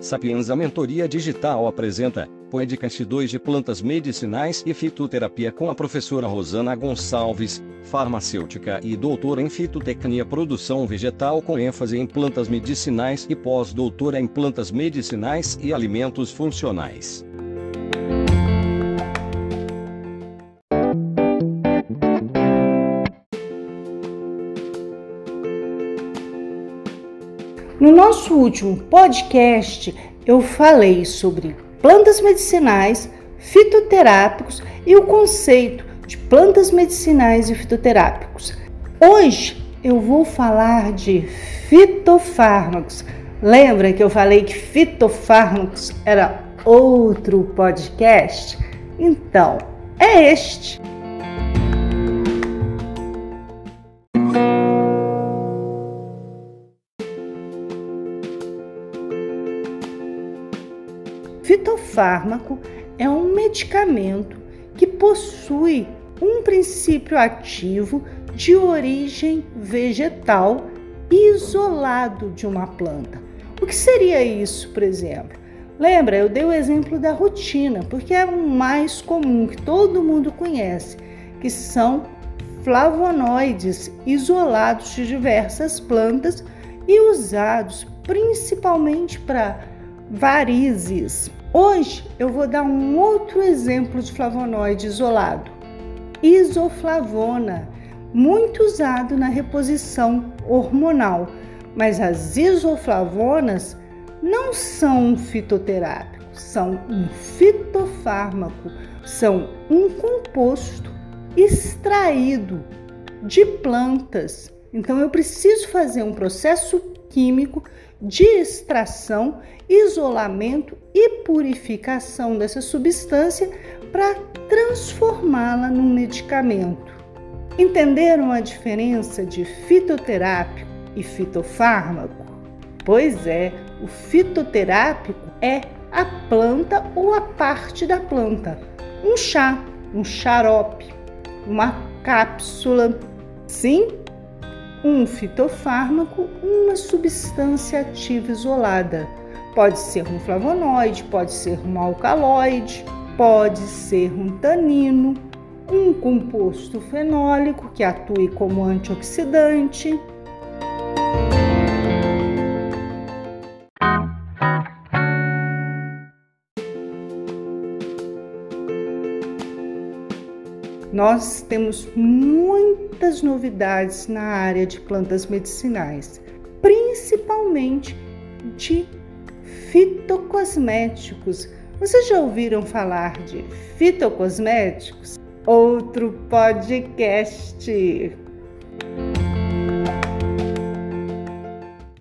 Sapienza Mentoria Digital apresenta Podcast 2 de Plantas Medicinais e Fitoterapia com a professora Rosana Gonçalves, farmacêutica e doutora em fitotecnia produção vegetal com ênfase em plantas medicinais e pós-doutora em plantas medicinais e alimentos funcionais. No nosso último podcast, eu falei sobre plantas medicinais, fitoterápicos e o conceito de plantas medicinais e fitoterápicos. Hoje eu vou falar de fitofármacos. Lembra que eu falei que fitofármacos era outro podcast? Então, é este. Fitofármaco é um medicamento que possui um princípio ativo de origem vegetal isolado de uma planta. O que seria isso, por exemplo? Lembra, eu dei o exemplo da rotina, porque é o mais comum que todo mundo conhece, que são flavonoides isolados de diversas plantas e usados principalmente para varizes. Hoje eu vou dar um outro exemplo de flavonoide isolado. Isoflavona, muito usado na reposição hormonal, mas as isoflavonas não são um fitoterápico, são um fitofármaco, são um composto extraído de plantas. Então eu preciso fazer um processo químico de extração, isolamento e purificação dessa substância para transformá-la num medicamento. Entenderam a diferença de fitoterápico e fitofármaco? Pois é, o fitoterápico é a planta ou a parte da planta. Um chá, um xarope, uma cápsula. Sim, um fitofármaco, uma substância ativa isolada. Pode ser um flavonoide, pode ser um alcaloide, pode ser um tanino, um composto fenólico que atue como antioxidante. Nós temos muitas novidades na área de plantas medicinais, principalmente de fitocosméticos. Vocês já ouviram falar de fitocosméticos? Outro podcast.